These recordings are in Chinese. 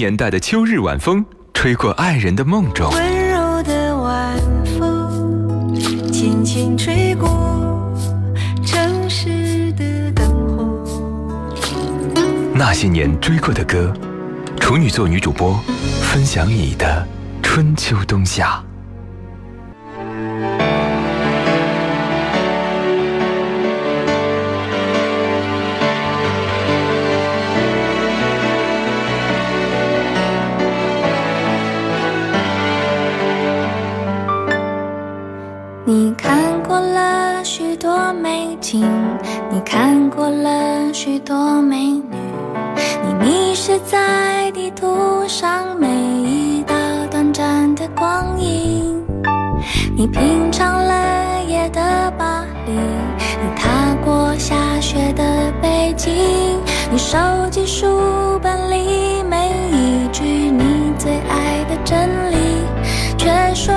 年代的秋日晚风，吹过爱人的梦中。温柔的晚风，轻轻吹过城市的灯火。那些年追过的歌，处女座女主播分享你的春秋冬夏。多美女，你迷失在地图上每一道短暂的光阴。你品尝了夜的巴黎，你踏过下雪的北京，你收集书本里每一句你最爱的真理，却说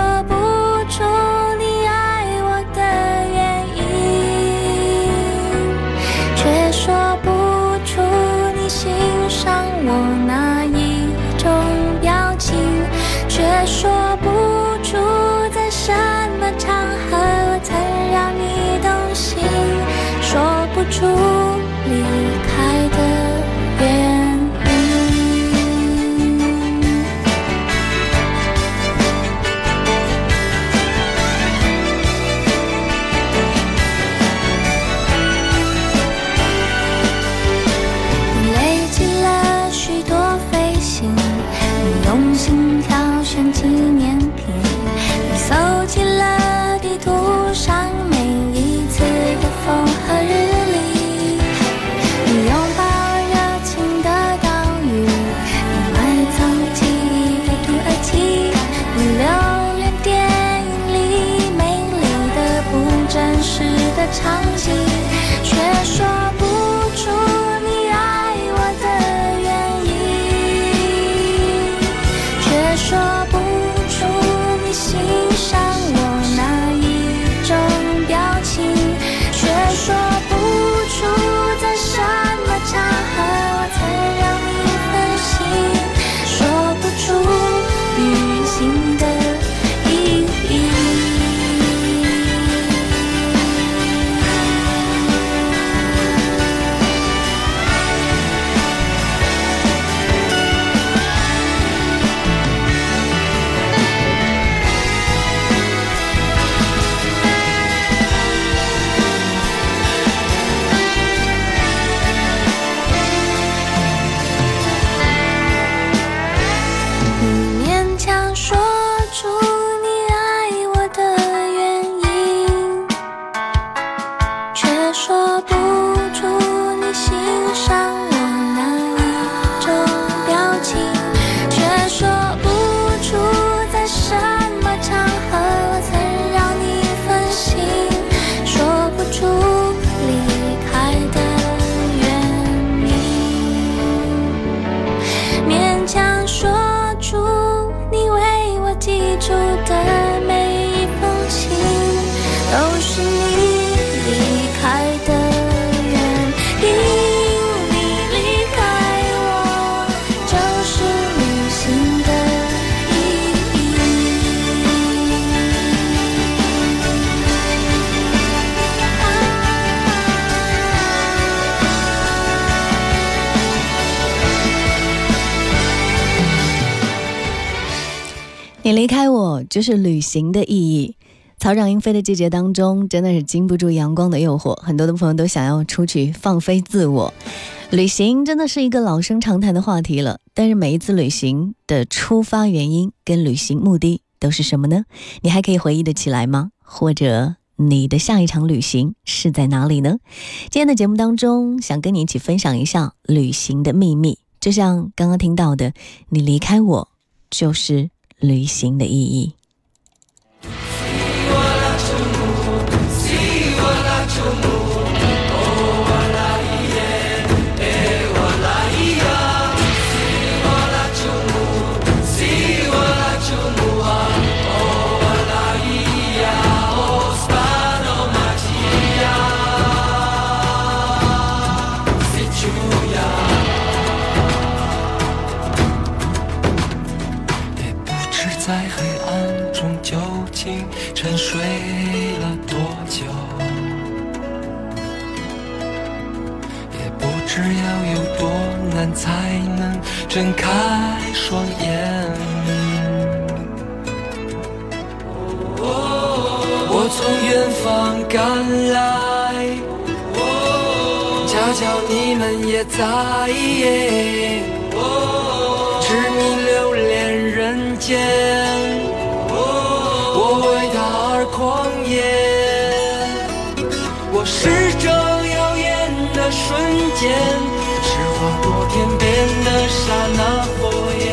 离开我就是旅行的意义。草长莺飞的季节当中真的是经不住阳光的诱惑很多的朋友都想要出去放飞自我。旅行真的是一个老生常谈的话题了但是每一次旅行的出发原因跟旅行目的都是什么呢？你还可以回忆得起来吗？或者你的下一场旅行是在哪里呢？今天的节目当中想跟你一起分享一下旅行的秘密就像刚刚听到的你离开我就是旅行的意义。远方赶来，恰巧你们也在，痴迷留恋人间，我为他而狂野。我是这耀眼的瞬间，是划过天边的刹那火焰。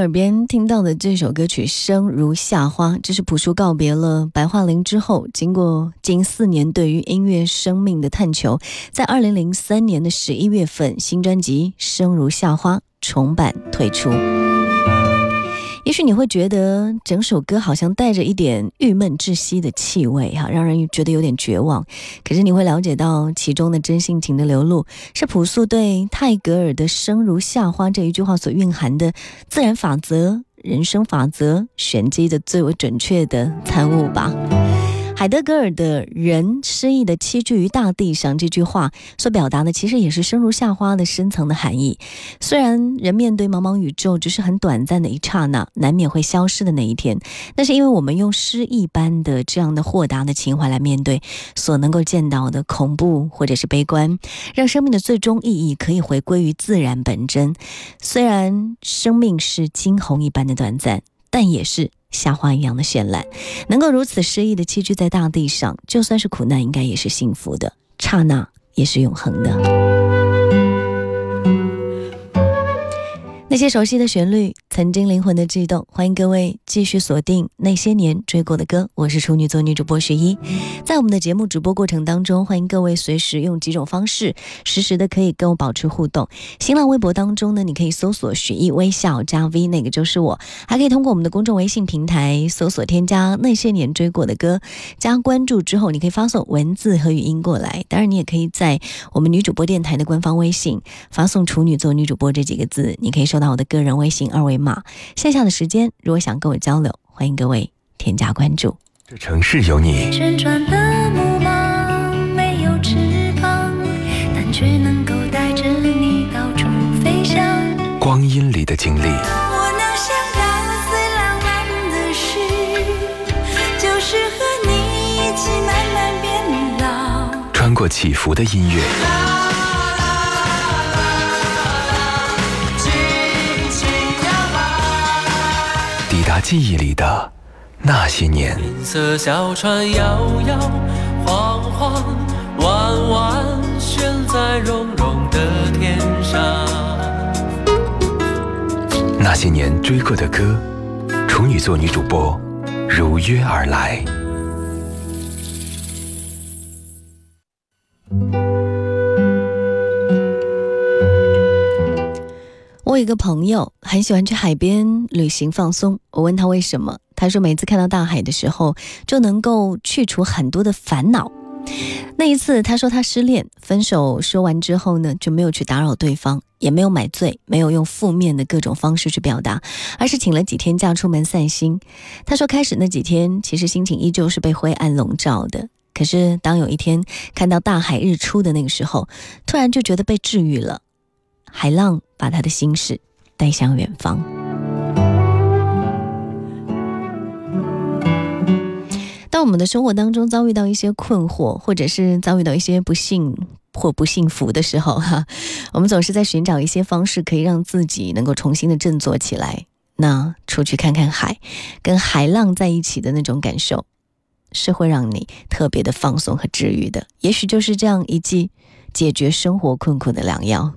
耳边听到的这首歌曲《生如夏花》，这是朴树告别了白桦林之后，经过近四年对于音乐生命的探求，在二零零三年的十一月份，新专辑《生如夏花》重版推出。也许你会觉得整首歌好像带着一点郁闷窒息的气味，哈，让人觉得有点绝望。可是你会了解到其中的真性情的流露，是朴素对泰戈尔的“生如夏花”这一句话所蕴含的自然法则、人生法则、玄机的最为准确的参悟吧。海德格尔的人诗意的栖居于大地上这句话所表达的，其实也是生如夏花的深层的含义。虽然人面对茫茫宇宙只是很短暂的一刹那，难免会消失的那一天，但是因为我们用诗一般的这样的豁达的情怀来面对所能够见到的恐怖或者是悲观，让生命的最终意义可以回归于自然本真。虽然生命是惊鸿一般的短暂，但也是。夏花一样的绚烂，能够如此诗意的栖居在大地上，就算是苦难，应该也是幸福的。刹那也是永恒的。那些熟悉的旋律，曾经灵魂的悸动。欢迎各位继续锁定那些年追过的歌，我是处女座女主播徐一。在我们的节目直播过程当中，欢迎各位随时用几种方式，实时的可以跟我保持互动。新浪微博当中呢，你可以搜索徐一微笑加 V，那个就是我。还可以通过我们的公众微信平台搜索添加那些年追过的歌，加关注之后，你可以发送文字和语音过来。当然，你也可以在我们女主播电台的官方微信发送“处女座女主播”这几个字，你可以收。到我的个人微信二维码，线下的时间，如果想跟我交流，欢迎各位添加关注。这城市有你，旋转的木马没有翅膀，但却能够带着你到处飞翔。光阴里的经历，我能想到最浪漫的事，就是和你一起慢慢变老。穿过起伏的音乐，达记忆里的那些年。银色小船摇摇晃晃，弯弯悬在绒绒的天上。那些年追过的歌，处女座女主播如约而来。一个朋友很喜欢去海边旅行放松，我问他为什么，他说每次看到大海的时候就能够去除很多的烦恼。那一次他说他失恋，分手说完之后呢，就没有去打扰对方，也没有买醉，没有用负面的各种方式去表达，而是请了几天假出门散心。他说开始那几天其实心情依旧是被灰暗笼罩的，可是当有一天看到大海日出的那个时候，突然就觉得被治愈了。海浪把他的心事带向远方。当我们的生活当中遭遇到一些困惑，或者是遭遇到一些不幸或不幸福的时候，哈，我们总是在寻找一些方式，可以让自己能够重新的振作起来。那出去看看海，跟海浪在一起的那种感受，是会让你特别的放松和治愈的。也许就是这样一剂解决生活困苦的良药。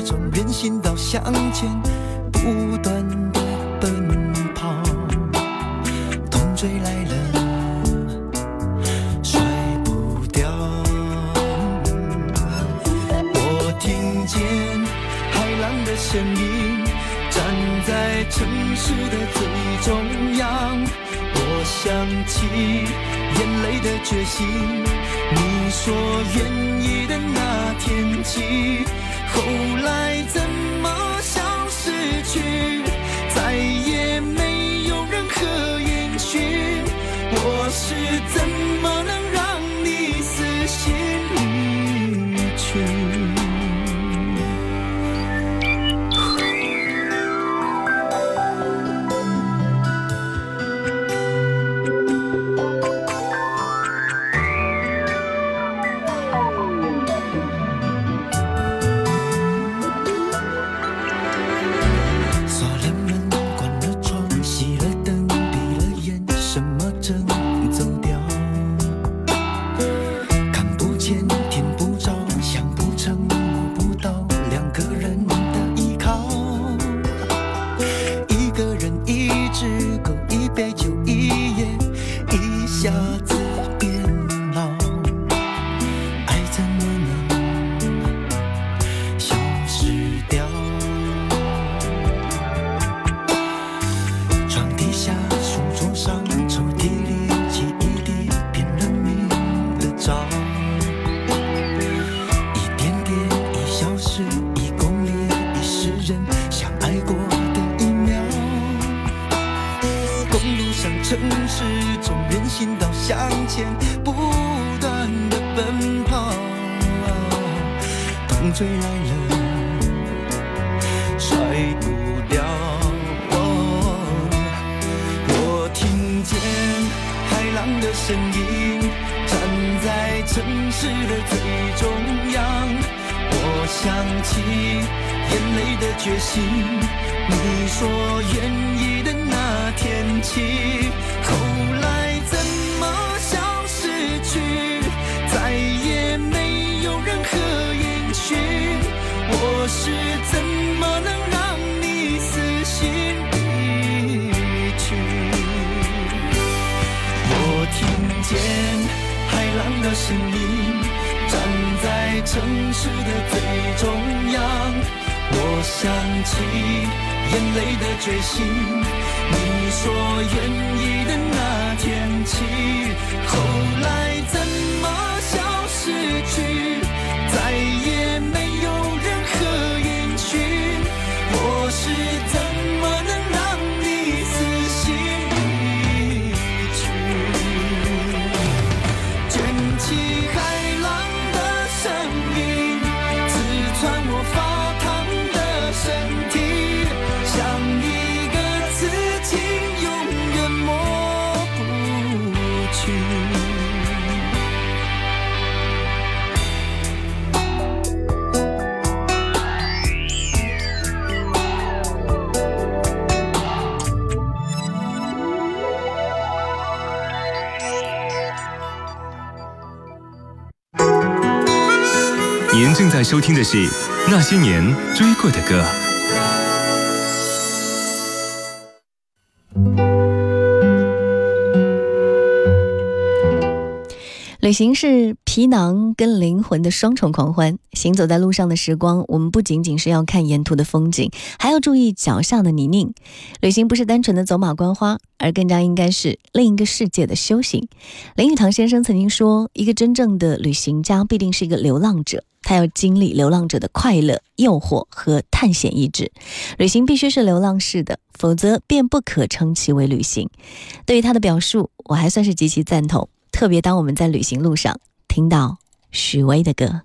市中，人行道向前不断的奔跑，痛追来了。甩不掉。我听见海浪的声音，站在城市的最中央，我想起眼泪的决心。你说愿意的那天起，后来怎么消失去，再也没有任何音讯。我是怎么能在城市的最中央。我想起眼泪的决心，你说愿意的那天起，后来怎么消失去，再也没有任何音讯。我是怎声音，站在城市的最中央。我想起眼泪的决心，你说愿意的那天起，后来正在收听的是《那些年追过的歌》。旅行是皮囊跟灵魂的双重狂欢。行走在路上的时光，我们不仅仅是要看沿途的风景，还要注意脚下的泥泞。旅行不是单纯的走马观花，而更加应该是另一个世界的修行。林语堂先生曾经说，一个真正的旅行家必定是一个流浪者，他要经历流浪者的快乐、诱惑和探险意志。旅行必须是流浪式的，否则便不可称其为旅行。对于他的表述，我还算是极其赞同。特别当我们在旅行路上听到许巍的歌。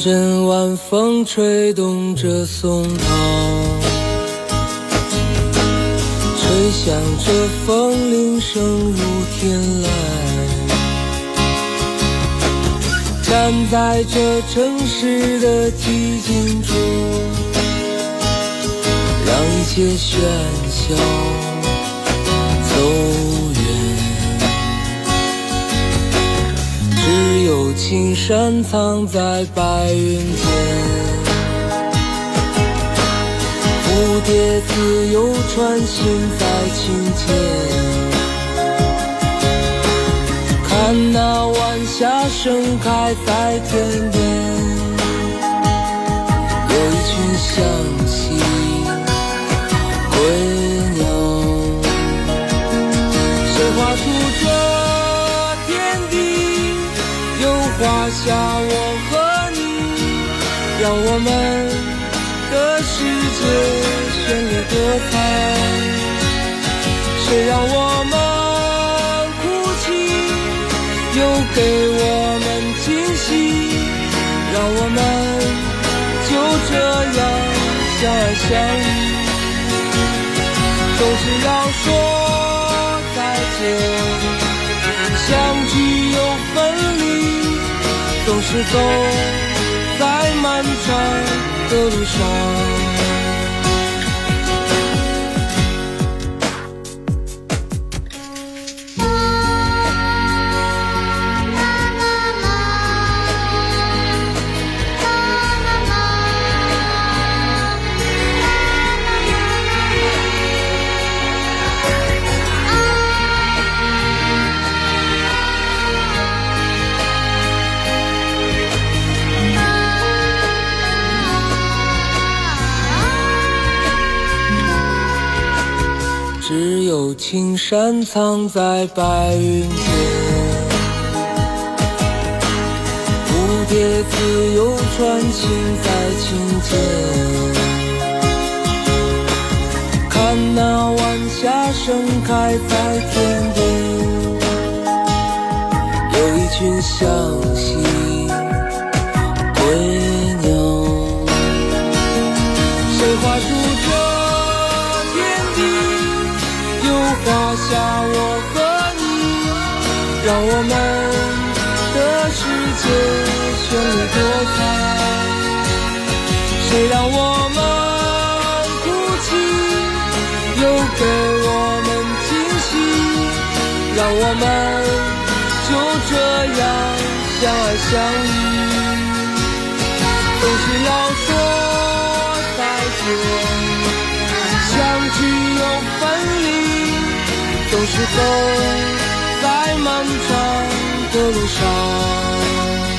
阵阵晚风吹动着松涛，吹响着风铃声如天籁。站在这城市的寂静中，让一切喧嚣走有青山藏在白云间。蝴蝶自由穿行在青天。看那晚霞盛开在天边，有一群向西归鸟。谁画出下我和你，让我们的世界绚丽多彩。谁让我们哭泣？又给我们惊喜，让我们就这样相爱相依。总是要说再见，总是走在漫长的路上。山藏在白云间，蝴蝶自由穿行在青天。看那晚霞盛开在天边，有一群向西下我和你，让我们的世界绚丽多彩。谁让我们哭泣，又给我们惊喜，让我们就这样相爱相依。总是要说再见，总是走在漫长的路上。